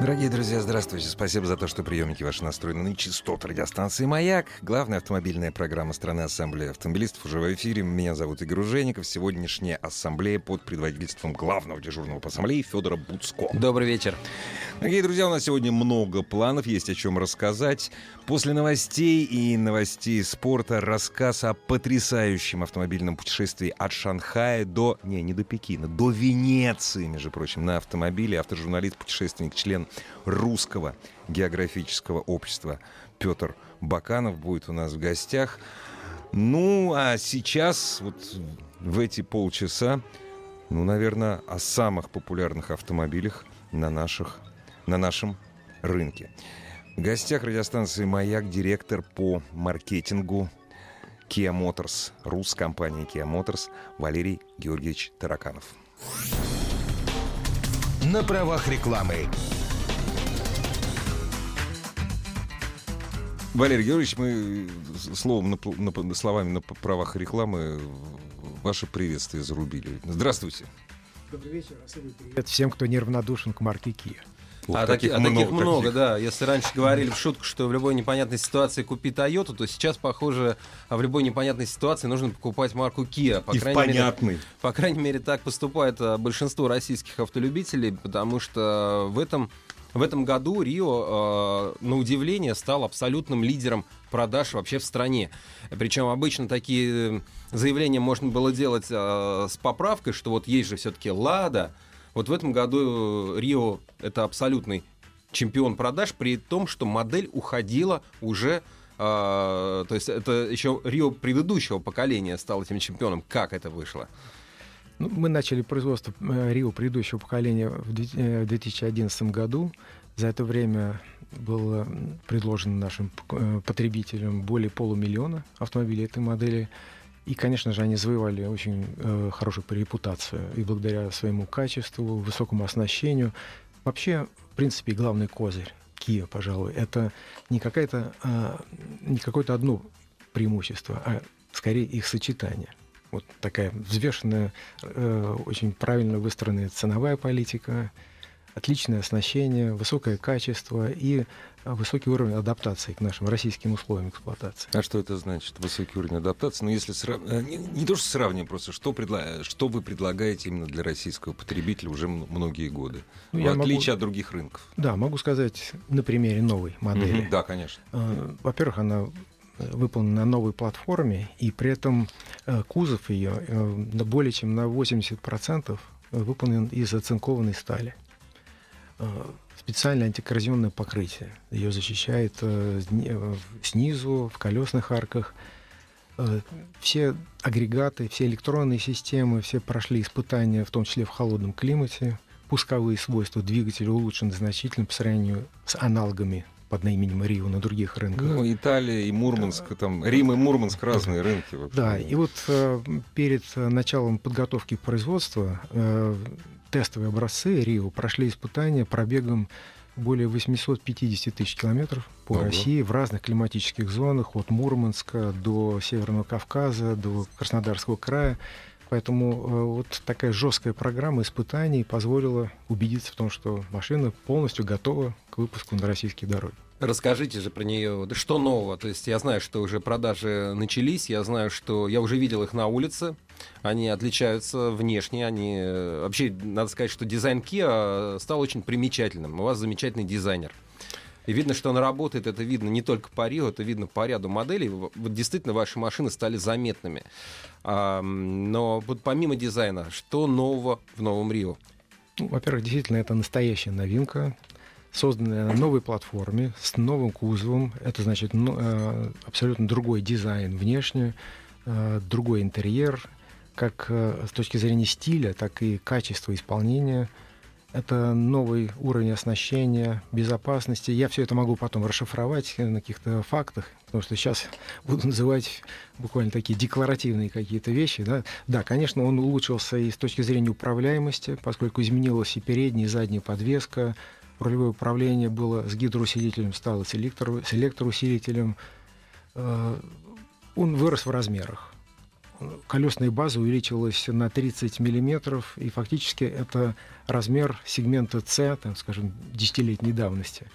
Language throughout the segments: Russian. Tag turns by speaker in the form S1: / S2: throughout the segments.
S1: Дорогие друзья, здравствуйте. Спасибо за то, что приемники ваши настроены на частоту радиостанции «Маяк». Главная автомобильная программа страны Ассамблеи автомобилистов уже в эфире. Меня зовут Игорь Ужеников. Сегодняшняя ассамблея под предводительством главного дежурного по ассамблее Федора Буцко.
S2: Добрый вечер.
S1: Дорогие друзья, у нас сегодня много планов, есть о чем рассказать. После новостей и новостей спорта рассказ о потрясающем автомобильном путешествии от Шанхая до... Не, не до Пекина, до Венеции, между прочим, на автомобиле. Автожурналист, путешественник, член русского географического общества Петр Баканов будет у нас в гостях. Ну, а сейчас, вот в эти полчаса, ну, наверное, о самых популярных автомобилях на наших на нашем рынке. В гостях радиостанции «Маяк» директор по маркетингу Kia Motors, рус компании Kia Motors Валерий Георгиевич Тараканов.
S3: На правах рекламы.
S1: Валерий Георгиевич, мы словом, на, на, словами на правах рекламы ваше приветствие зарубили. Здравствуйте.
S4: Добрый вечер, особый привет всем, кто неравнодушен к марке Kia.
S2: Ух, а таких, а таких много, таких. да. Если раньше говорили в шутку, что в любой непонятной ситуации купи Toyota, то сейчас, похоже, в любой непонятной ситуации нужно покупать марку Kia.
S1: По И крайней понятный.
S2: Мере, по крайней мере, так поступает а, большинство российских автолюбителей, потому что в этом в этом году Рио, э, на удивление, стал абсолютным лидером продаж вообще в стране. Причем обычно такие заявления можно было делать э, с поправкой, что вот есть же все-таки Лада, вот в этом году э, Рио это абсолютный чемпион продаж, при том, что модель уходила уже Uh, то есть это еще Рио предыдущего поколения стал этим чемпионом. Как это вышло?
S4: Ну, мы начали производство э, Рио предыдущего поколения в 2011 году. За это время было предложено нашим потребителям более полумиллиона автомобилей этой модели. И, конечно же, они завоевали очень э, хорошую репутацию и благодаря своему качеству, высокому оснащению. Вообще, в принципе, главный козырь Kia, пожалуй, это не, какая-то, э, не какое-то одно преимущество, а скорее их сочетание. Вот такая взвешенная, э, очень правильно выстроенная ценовая политика, отличное оснащение, высокое качество и высокий уровень адаптации к нашим российским условиям эксплуатации.
S1: А что это значит, высокий уровень адаптации? Ну, если срав... Э, не, не то, что сравниваем, просто что, предла... что вы предлагаете именно для российского потребителя уже многие годы, ну, в отличие могу... от других рынков?
S4: Да, могу сказать на примере новой модели.
S1: Mm-hmm, да, конечно.
S4: Э, во-первых, она выполнена на новой платформе, и при этом кузов ее более чем на 80% выполнен из оцинкованной стали специальное антикоррозионное покрытие. Ее защищает э, э, снизу, в колесных арках. Э, все агрегаты, все электронные системы, все прошли испытания, в том числе в холодном климате. Пусковые свойства двигателя улучшены значительно по сравнению с аналогами под именем Рио на других рынках.
S1: Ну, Италия и Мурманск, там, Рим и Мурманск разные рынки.
S4: Вообще. Да, и вот э, перед началом подготовки производства э, тестовые образцы Рио прошли испытания пробегом более 850 тысяч километров по Ого. России в разных климатических зонах, от Мурманска до Северного Кавказа, до Краснодарского края. Поэтому э, вот такая жесткая программа испытаний позволила убедиться в том, что машина полностью готова к выпуску на российские дороги.
S2: Расскажите же про нее, что нового? То есть я знаю, что уже продажи начались, я знаю, что я уже видел их на улице, они отличаются внешне, они э, вообще надо сказать, что дизайн Kia стал очень примечательным. У вас замечательный дизайнер. И видно, что она работает, это видно не только по Рио, это видно по ряду моделей. Вот действительно ваши машины стали заметными. А, но вот помимо дизайна, что нового в новом Рио?
S4: Ну, во-первых, действительно, это настоящая новинка созданная на новой платформе, с новым кузовом. Это значит ну, э, абсолютно другой дизайн внешне, э, другой интерьер, как э, с точки зрения стиля, так и качества исполнения. это новый уровень оснащения, безопасности. Я все это могу потом расшифровать на каких-то фактах, потому что сейчас буду называть буквально такие декларативные какие-то вещи. Да, да конечно, он улучшился и с точки зрения управляемости, поскольку изменилась и передняя, и задняя подвеска, рулевое управление было с гидроусилителем, стало с, электро, с электроусилителем. Э, он вырос в размерах колесная база увеличилась на 30 миллиметров, и фактически это размер сегмента C, там, скажем, десятилетней давности.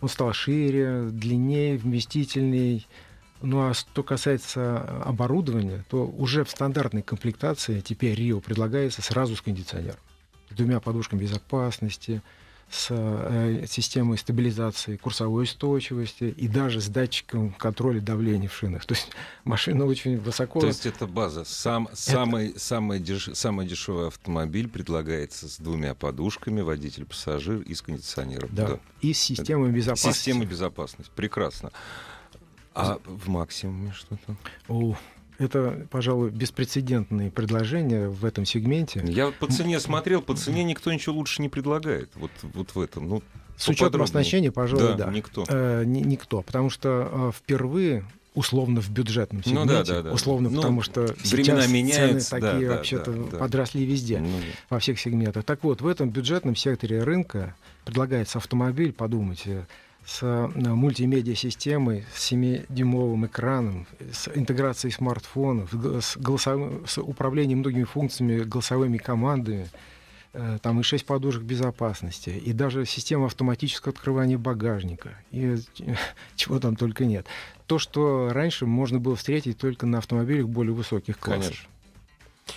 S4: Он стал шире, длиннее, вместительней. Ну а что касается оборудования, то уже в стандартной комплектации теперь Рио предлагается сразу с кондиционером, с двумя подушками безопасности, с э, системой стабилизации курсовой устойчивости и даже с датчиком контроля давления в шинах. То есть машина очень высоко...
S1: То есть это база. Сам, это... Самый, самый, деш... самый дешевый автомобиль предлагается с двумя подушками, водитель, пассажир и с кондиционером.
S4: Да, да. и с системой безопасности.
S1: Система безопасности. Прекрасно. А в максимуме что то
S4: О, это, пожалуй, беспрецедентные предложения в этом сегменте.
S1: Я по цене смотрел, по цене никто ничего лучше не предлагает. Вот, вот в этом. Ну,
S4: С учетом оснащения, пожалуй, да. да.
S1: Никто.
S4: Э, никто. Потому что э, впервые условно в бюджетном сегменте, ну, да, да, да. условно, ну, потому что
S1: времена меняются,
S4: цены такие да, вообще-то да, да, подросли везде, ну, во всех сегментах. Так вот, в этом бюджетном секторе рынка предлагается автомобиль, подумайте, с э, мультимедиа-системой, с 7-дюймовым экраном, с интеграцией смартфонов, с, голосовым, с управлением многими функциями, голосовыми командами, э, там и 6 подушек безопасности, и даже система автоматического открывания багажника, и чего там только нет. То, что раньше можно было встретить только на автомобилях более высоких классов. Конечно.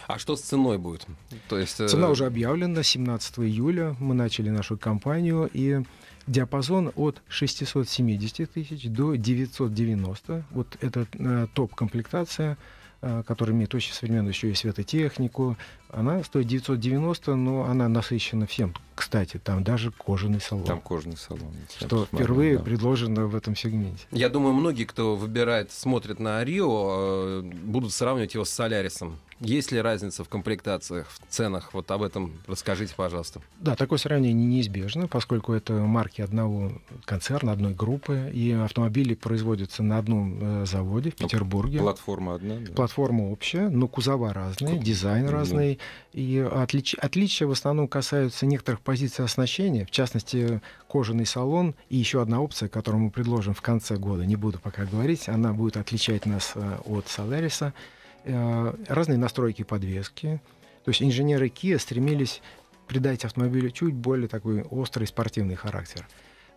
S2: А что с ценой будет?
S4: То есть, э, Цена уже объявлена 17 июля. Мы начали нашу кампанию, и диапазон от 670 тысяч до 990. Вот это э, топ-комплектация, э, которая имеет очень современную еще и светотехнику. Она стоит 990, но она насыщена всем. Кстати, там даже кожаный салон.
S1: Там кожаный салон.
S4: Что впервые да. предложено в этом сегменте.
S2: Я думаю, многие, кто выбирает, смотрит на Рио, э, будут сравнивать его с Солярисом. Есть ли разница в комплектациях, в ценах? Вот об этом расскажите, пожалуйста.
S4: Да, такое сравнение неизбежно, поскольку это марки одного концерна, одной группы, и автомобили производятся на одном э, заводе в ну, Петербурге.
S1: Платформа одна? Да.
S4: Платформа общая, но кузова разные, дизайн mm-hmm. разный. И отлич... отличия в основном касаются некоторых позиций оснащения, в частности, кожаный салон и еще одна опция, которую мы предложим в конце года, не буду пока говорить, она будет отличать нас э, от Solaris — Э, разные настройки подвески. То есть инженеры Kia стремились придать автомобилю чуть более такой острый спортивный характер.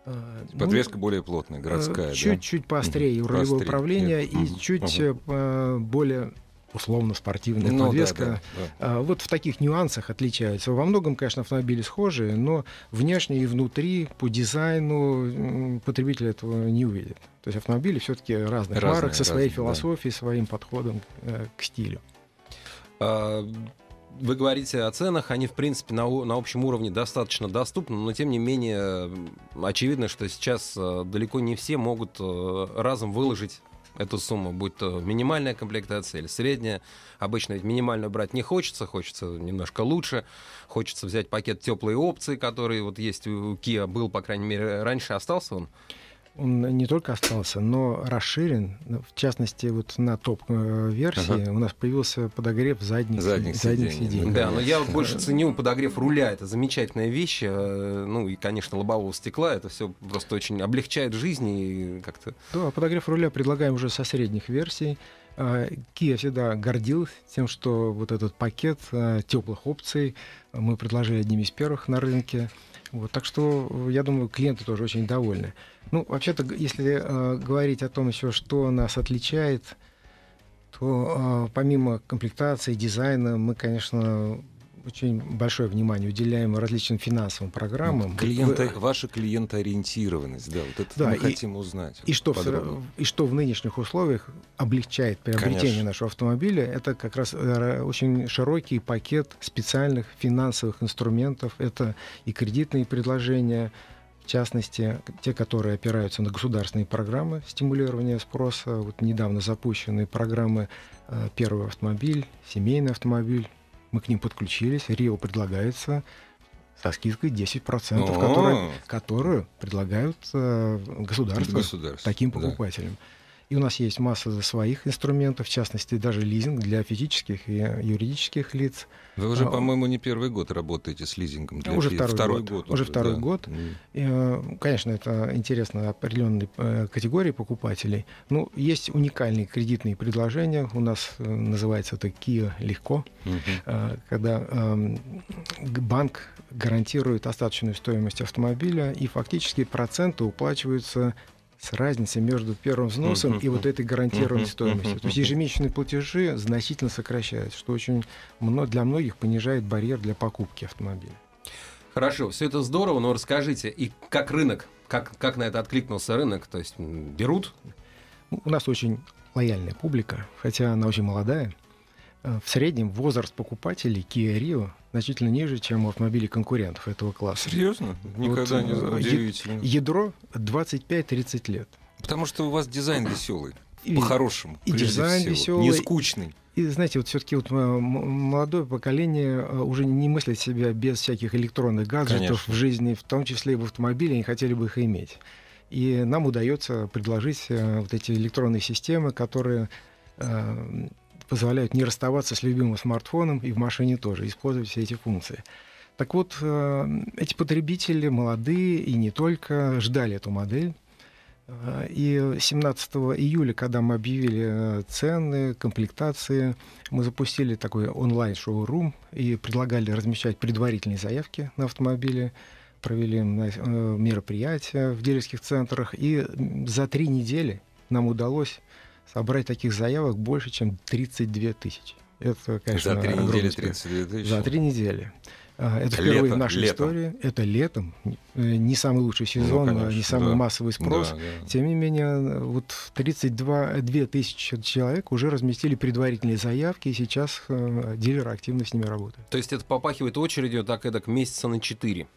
S1: Э, подвеска ну, более плотная, городская.
S4: Чуть-чуть да? поострее угу. рулевое управление и угу. чуть угу. более условно спортивная ну, подвеска. Да, да, да. Вот в таких нюансах отличаются. Во многом, конечно, автомобили схожие, но внешне и внутри по дизайну потребитель этого не увидит. То есть автомобили все-таки разных разные, марок со своей разные, философией, да. своим подходом э, к стилю.
S2: А, вы говорите о ценах, они, в принципе, на, на общем уровне достаточно доступны, но, тем не менее, очевидно, что сейчас э, далеко не все могут э, разом выложить эту сумму, будь то минимальная комплектация или средняя. Обычно ведь минимальную брать не хочется, хочется немножко лучше, хочется взять пакет теплые опции, который вот есть у Kia, был, по крайней мере, раньше, остался он?
S4: Он не только остался, но расширен. В частности, вот на топ-версии ага. у нас появился подогрев задних, задних, задних сидений. сидений.
S2: Да, но я больше ценю подогрев руля. Это замечательная вещь. Э, ну и, конечно, лобового стекла. Это все просто очень облегчает жизнь и как-то...
S4: Да, подогрев руля предлагаем уже со средних версий. А, Kia всегда гордился тем, что вот этот пакет э, теплых опций мы предложили одним из первых на рынке. Вот, так что, я думаю, клиенты тоже очень довольны. Ну, вообще-то, если э, говорить о том еще, что нас отличает, то э, помимо комплектации, дизайна, мы, конечно, очень большое внимание уделяем различным финансовым программам.
S1: Клиента, Вы... Ваша клиентоориентированность, да, вот это да, мы и, хотим узнать.
S4: И что, в, и что в нынешних условиях облегчает приобретение Конечно. нашего автомобиля, это как раз э, очень широкий пакет специальных финансовых инструментов. Это и кредитные предложения, в частности, те, которые опираются на государственные программы стимулирования спроса. Вот недавно запущенные программы э, «Первый автомобиль», «Семейный автомобиль», мы к ним подключились. Рио предлагается со скидкой 10%,
S1: О.
S4: которую, которую предлагают э, государство
S1: Государство,
S4: таким
S1: да.
S4: И у нас есть масса своих инструментов, в частности, даже лизинг для физических и юридических лиц.
S1: Вы уже,
S4: А,
S1: по-моему, не первый год работаете с лизингом. Для
S4: Уже
S1: фи-
S4: второй год. Уже второй
S1: да.
S4: год. И, э, Конечно, это интересно определенной э, категории покупателей. Ну, есть уникальные кредитные предложения. У нас э, называется это Kia Легко, э, когда эм, банк гарантирует остаточную стоимость автомобиля, и фактически проценты уплачиваются с разницей между первым взносом
S1: Мгм.
S4: и вот этой гарантированной
S1: Мгм.
S4: стоимостью. То есть ежемесячные платежи значительно сокращаются, что очень для многих понижает барьер для покупки автомобиля.
S2: Хорошо, все это здорово, но расскажите, и как рынок, как, как на это откликнулся рынок? То есть берут?
S4: У нас очень лояльная публика, хотя она очень молодая. Э, В среднем возраст покупателей Kia Rio значительно ниже, чем у автомобилей конкурентов этого класса.
S1: Серьезно? Никогда
S4: Вот,
S1: не
S4: э,
S1: Удивительно.
S4: Ядро 25-30 лет.
S1: Потому что у вас дизайн веселый. По-хорошему.
S4: и дизайн
S1: всего.
S4: весёлый,
S1: Не скучный.
S4: И знаете, вот все-таки вот э, молодое поколение уже не мыслит себя без всяких электронных гаджетов
S1: Конечно.
S4: в жизни, в том числе и в автомобиле, они хотели бы их иметь. И нам удается предложить вот эти электронные системы, которые позволяют не расставаться с любимым смартфоном и в машине тоже, использовать все эти функции. Так вот, э, эти потребители молодые и не только ждали эту модель. Э, И 17 июля, когда мы объявили э, цены, комплектации, мы запустили такой онлайн-шоу-рум и предлагали размещать предварительные заявки на автомобили, провели мероприятия в дилерских центрах, и за три недели нам удалось собрать таких заявок больше, чем 32 тысячи. Это, конечно,
S1: За три недели
S4: успех.
S1: 32 тысячи.
S4: За три недели. А, Это впервые
S1: Лето,
S4: в нашей
S1: летом.
S4: истории. Это летом. Э, Не самый лучший сезон,
S1: Ну,
S4: а
S1: конечно,
S4: не самый
S1: да.
S4: массовый спрос.
S1: Да, да.
S4: Тем не менее, вот 32 2 тысячи человек уже разместили предварительные заявки, и сейчас э, дилеры активно с ними работают.
S2: То есть это попахивает очередью так эдак месяца на 4.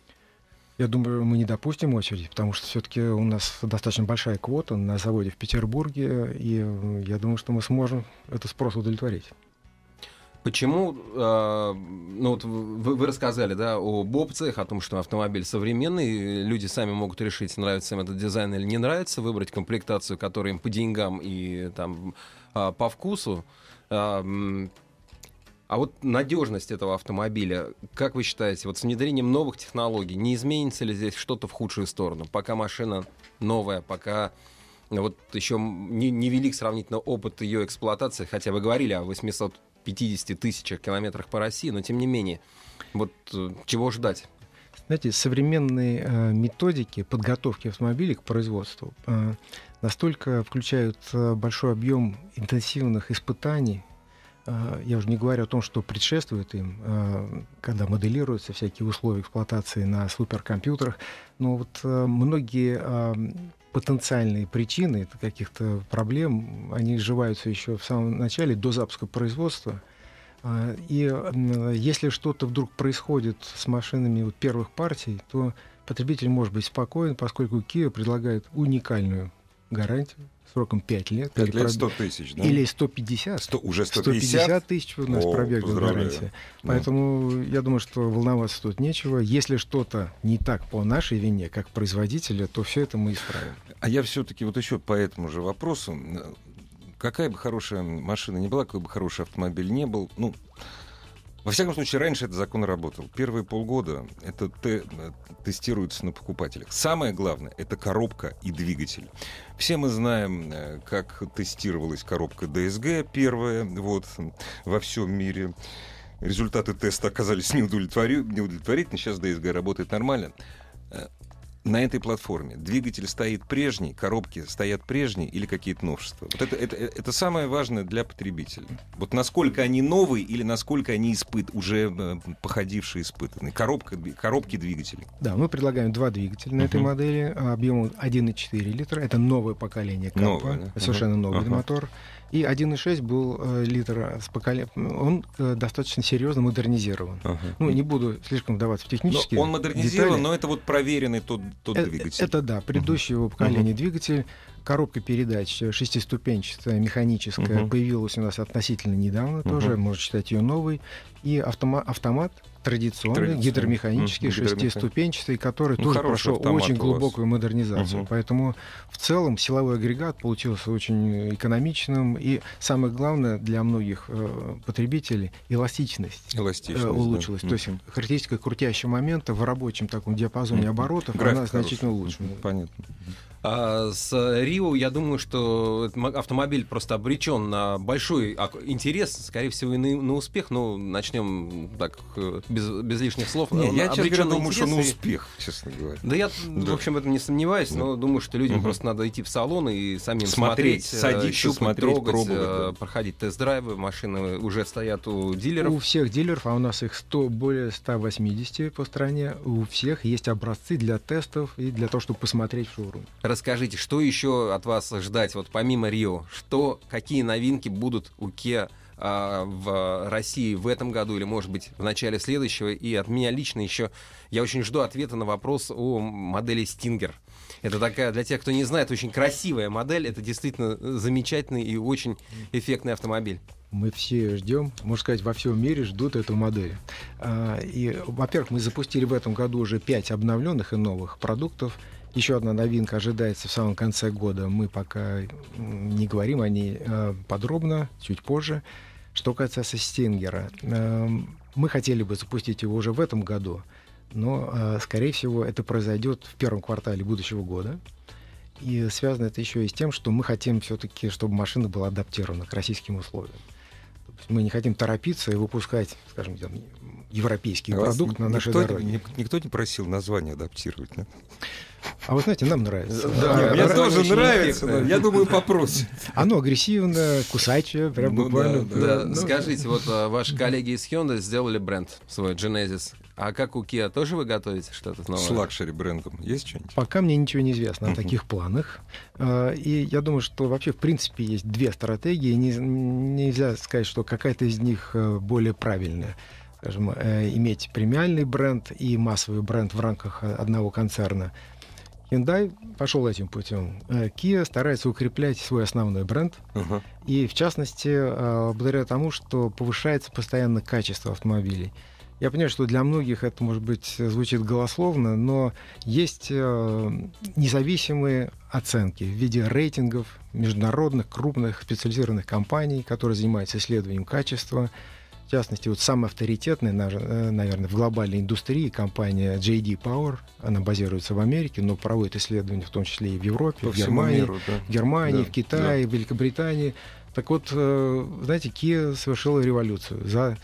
S4: Я думаю, мы не допустим очереди, потому что все-таки у нас достаточно большая квота на заводе в Петербурге, и э, я думаю, что мы сможем этот спрос удовлетворить.
S2: Почему, э, ну вот вы, вы рассказали, да, об опциях, о том, что автомобиль современный, люди сами могут решить, нравится им этот дизайн или не нравится, выбрать комплектацию, которая им по деньгам и там а, по вкусу. М, а вот надежность этого автомобиля, как вы считаете, вот с внедрением новых технологий, не изменится ли здесь что-то в худшую сторону? Пока машина новая, пока вот еще не, невелик сравнительно опыт ее эксплуатации, хотя вы говорили о 850 тысячах километрах по России, но тем не менее, вот э, чего ждать?
S4: Знаете, современные э, методики подготовки автомобилей к производству э, настолько включают э, большой объем интенсивных испытаний. Э, я уже не говорю о том, что предшествует им, э, когда моделируются всякие условия эксплуатации на суперкомпьютерах. Но вот э, многие потенциальные причины каких-то проблем, они сживаются еще в самом начале, до запуска производства. И если что-то вдруг происходит с машинами вот первых партий, то потребитель может быть спокоен, поскольку Kia предлагает уникальную гарантию сроком 5 лет.
S1: 5
S4: или
S1: лет
S4: проб-
S1: 100 тысяч, да?
S4: Или 150.
S1: Сто- уже
S4: 150
S1: 150?
S4: тысяч у нас
S1: О,
S4: пробег
S1: поздравляю.
S4: гарантия.
S1: Да.
S4: Поэтому я думаю, что волноваться тут нечего. Если что-то не так по нашей вине, как производителя, то все это мы исправим.
S1: А я все-таки вот еще по этому же вопросу. Какая бы хорошая машина ни была, какой бы хороший автомобиль не был, ну, во всяком случае, раньше этот закон работал. Первые полгода это те- э, тестируется на покупателях. Самое главное — это коробка и двигатель. Все мы знаем, э, как тестировалась коробка DSG первая вот, во всем мире. Результаты теста оказались неудовлетвори- неудовлетворительны. Сейчас DSG работает нормально. На этой платформе двигатель стоит прежний, коробки стоят прежние или какие-то новшества. Вот это, это, это самое важное для потребителя. Вот насколько они новые или насколько они испыт, уже э, походившие испытанные. Коробка, коробки двигателей.
S4: Да, мы предлагаем два двигателя на этой
S1: Мгм.
S4: модели а, объемом 1,4 литра. Это новое поколение Капа,
S1: Новое, да?
S4: совершенно
S1: Мгм.
S4: новый
S1: Ага.
S4: мотор. И 1,6 был э, литр с поколе- Он э, достаточно серьезно модернизирован. Ну, не буду слишком вдаваться в
S1: Но
S4: технические
S1: он модернизирован,
S4: детали.
S1: но это вот проверенный тот, тот
S4: Э,
S1: двигатель.
S4: Это да, предыдущего поколения двигатель. Коробка передач э, шестиступенчатая, механическая,
S1: Мгм.
S4: появилась у нас относительно недавно
S1: Мгм.
S4: тоже, можно считать ее новой. И автома- автомат традиционный,
S1: Традиционный.
S4: гидромеханический,
S1: гидромеха-
S4: шестиступенчатый, который
S1: Ну,
S4: тоже прошел
S1: автомат
S4: очень глубокую модернизацию.
S1: Мгм.
S4: Поэтому в целом силовой агрегат получился очень экономичным и самое главное для многих э, потребителей эластичность. э,
S1: Эластичность. да.
S4: улучшилась. То есть характеристика крутящего момента в рабочем таком диапазоне оборотов,
S1: График
S4: она значительно
S1: хороший.
S4: улучшена.
S1: Понятно.
S2: А с Рио, я думаю, что автомобиль просто обречен на большой интерес, скорее всего, и на, на успех. Ну, начнем так, э, без, без лишних слов.
S1: Не, я, честно
S2: обречен
S1: говоря,
S2: на
S1: думаю, что на успех, честно говоря.
S2: Да я,
S1: Да.
S2: в общем, в этом не сомневаюсь, но думаю, что людям
S1: Мгм.
S2: просто надо идти в салон и самим
S1: Смотреть,
S2: смотреть, э,
S1: садиться,
S2: щупать,
S1: смотреть,
S2: трогать,
S1: пробовать,
S2: э,
S1: да.
S2: проходить тест-драйвы. Машины уже стоят у
S4: У
S2: дилеров.
S4: всех дилеров, а у нас их 100, более 180 по стране, у всех есть образцы для тестов и для того, чтобы посмотреть в шоурум.
S2: Расскажите, что еще от вас ждать, вот помимо Рио? Что, какие новинки будут у Kia а, в России в этом году или, может быть, в начале следующего? И от меня лично еще я очень жду ответа на вопрос о модели Stinger. Это такая, для тех, кто не знает, очень красивая модель. Это действительно замечательный и очень эффектный автомобиль.
S4: Мы все ждем, можно сказать, во всем мире ждут эту модель. А, И, во-первых, мы запустили в этом году уже 5 обновленных и новых продуктов. Еще одна новинка ожидается в самом конце года. Мы пока не говорим о ней э, подробно, чуть позже. Что касается Стингера, эм, мы хотели бы запустить его уже в этом году, но, э, скорее всего, это произойдет в первом квартале будущего года. И связано это еще и с тем, что мы хотим все-таки, чтобы машина была адаптирована к российским условиям. Мы не хотим торопиться и выпускать, скажем, там, европейский
S1: А
S4: продукт на нашей
S1: никто,
S4: дороге.
S1: ни- никто не просил название адаптировать, нет?
S4: А вы знаете, нам нравится.
S2: Да,
S1: Не,
S2: да,
S1: мне тоже нравится, но я думаю, попросят.
S4: Оно агрессивно, кусачее, прям
S1: Ну
S4: буквально.
S1: да,
S2: Да,
S4: ну,
S2: скажите, вот а, ваши коллеги из Hyundai сделали бренд свой Genesis. А как у Kia тоже вы готовите что-то новое?
S1: С luxury брендом есть что-нибудь?
S4: Пока мне ничего не известно о таких планах. А, И я думаю, что вообще, в принципе, есть две стратегии. Не- Нельзя сказать, что какая-то из них э, более правильная. Скажем, э, иметь премиальный бренд и массовый бренд в рамках э, одного концерна. Hyundai пошел этим путем. Э, Kia старается укреплять свой основной бренд.
S1: Ага.
S4: И в частности, э, благодаря тому, что повышается постоянно качество автомобилей. Я понимаю, что для многих это, может быть, звучит голословно, но есть э, независимые оценки в виде рейтингов международных крупных специализированных компаний, которые занимаются исследованием качества. В частности, вот самая авторитетная, э, наверное, в глобальной индустрии компания JD Power. Она базируется в Америке, но проводит исследования в том числе и в Европе,
S1: По
S4: в Германии
S1: миру, да.
S4: в Германии,
S1: Да,
S4: в Китае, в Великобритании. Так вот, э, знаете, Kia совершила революцию. За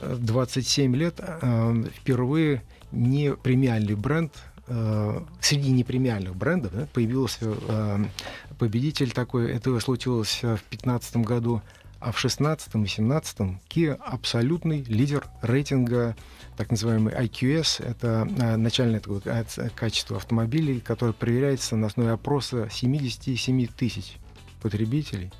S4: э, 27 лет э, впервые не премиальный бренд среди непремиальных брендов да, появился победитель такой. Это случилось в 2015 году. А в 16 и 17 Kia абсолютный лидер рейтинга так называемый IQS. Это э, начальное такое ка- качество автомобилей, которое проверяется на основе опроса 77 тысяч потребителей.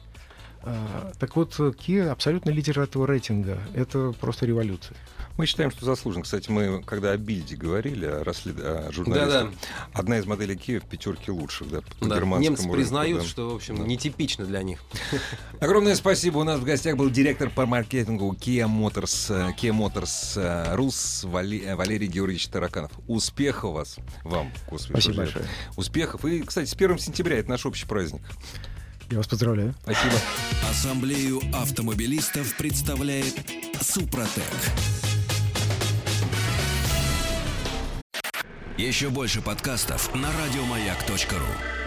S4: А, Так вот, Kia абсолютно лидер этого рейтинга. Это просто революция.
S1: Мы считаем, что заслуженно. Кстати, мы, когда о Бильде говорили, о, расслед... о журналистах, одна из моделей Kia в пятерке лучших, да, по
S2: Да,
S1: германскому
S2: Немцы
S1: рынку,
S2: признают,
S1: да.
S2: что, в общем,
S1: Да.
S2: нетипично для них.
S1: Огромное спасибо. У нас в гостях был директор по маркетингу Kia Motors, Kia Motors э, Рус Вали- э, Валерий Георгиевич Тараканов. Успехов вас, вам, Господи.
S4: Спасибо большое.
S1: Успехов. И, кстати, с 1 сентября это наш общий праздник.
S4: Я вас поздравляю.
S1: Спасибо.
S3: Ассамблею автомобилистов представляет Супротек. Еще больше подкастов на радиомаяк.ру.